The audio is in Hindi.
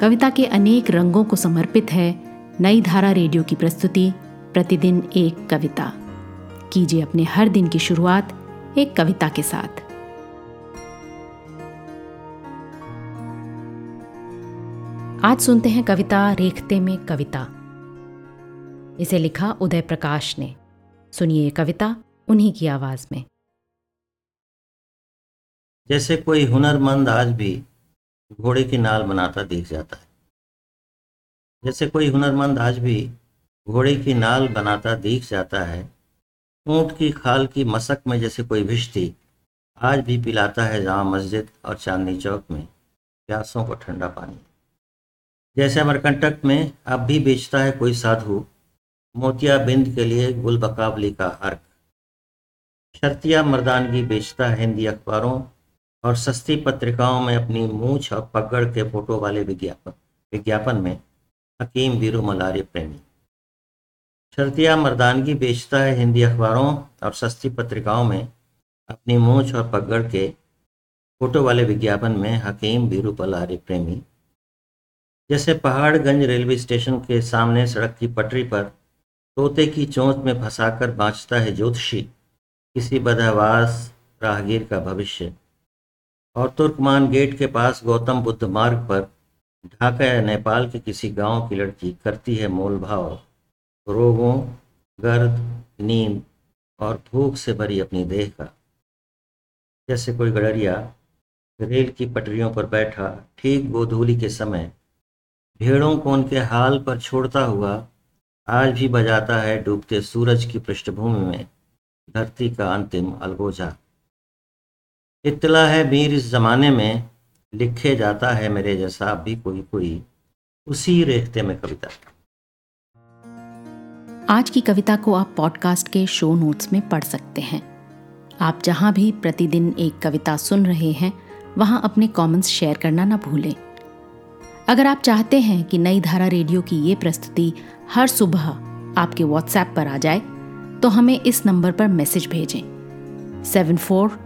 कविता के अनेक रंगों को समर्पित है नई धारा रेडियो की प्रस्तुति, प्रतिदिन एक कविता। कीजिए अपने हर दिन की शुरुआत एक कविता के साथ। आज सुनते हैं कविता रेखते में कविता। इसे लिखा उदय प्रकाश ने। सुनिए कविता उन्हीं की आवाज़ में। जैसे कोई हुनरमंद आज भी घोड़े की नाल बनाता दिख जाता है। जैसे कोई हुनरमंद आज भी घोड़े की नाल बनाता दिख जाता है, ऊँट की खाल की मसक में जैसे कोई भिश्ती आज भी पिलाता है जहाँ मस्जिद और चांदनी चौक में प्यासों को ठंडा पानी। जैसे अमरकंटक में अब भी बेचता है कोई साधु मोतिया बिंद के लिए गुल बकाबली का अर्क। शर्तिया मर्दानगी बेचता है हिंदी अखबारों और सस्ती पत्रिकाओं में अपनी मूछ और पगड़ के फ़ोटो वाले विज्ञापन विज्ञापन में हकीम वीरू मलारे प्रेमी। शर्तिया मर्दानगी बेचता है हिंदी अखबारों और सस्ती पत्रिकाओं में अपनी मूछ और पगड़ के फ़ोटो वाले विज्ञापन में हकीम वीरू पलारे प्रेमी। जैसे पहाड़गंज रेलवे स्टेशन के सामने सड़क की पटरी पर तोते की चोंच में फंसाकर बाँचता है ज्योतिषी, किसी बदहवास राहगीर का भविष्य। और तुर्कमान गेट के पास गौतम बुद्ध मार्ग पर ढाका या नेपाल के किसी गाँव की लड़की करती है मोल भाव रोगों, गर्द, नींद और भूख से भरी अपनी देह का। जैसे कोई गडरिया रेल की पटरियों पर बैठा ठीक गोधूली के समय भेड़ों को उनके हाल पर छोड़ता हुआ आज भी बजाता है डूबते सूरज की पृष्ठभूमि में धरती का अंतिम अलगोजा। इतला है वीर इस जमाने में, लिखे जाता है मेरे जैसा भी कोई कोई। उसी रेखते में कविता। आज की कविता को आप पॉडकास्ट के शो नोट्स में पढ़ सकते हैं। आप जहाँ भी प्रतिदिन एक कविता सुन रहे हैं, वहाँ अपने कमेंट्स शेयर करना ना भूलें। अगर आप चाहते हैं कि नई धारा रेडियो की ये प्रस्तुति हर सुबह आपके व्हाट्सएप पर आ जाए तो हमें इस नंबर पर मैसेज भेजें। Seven four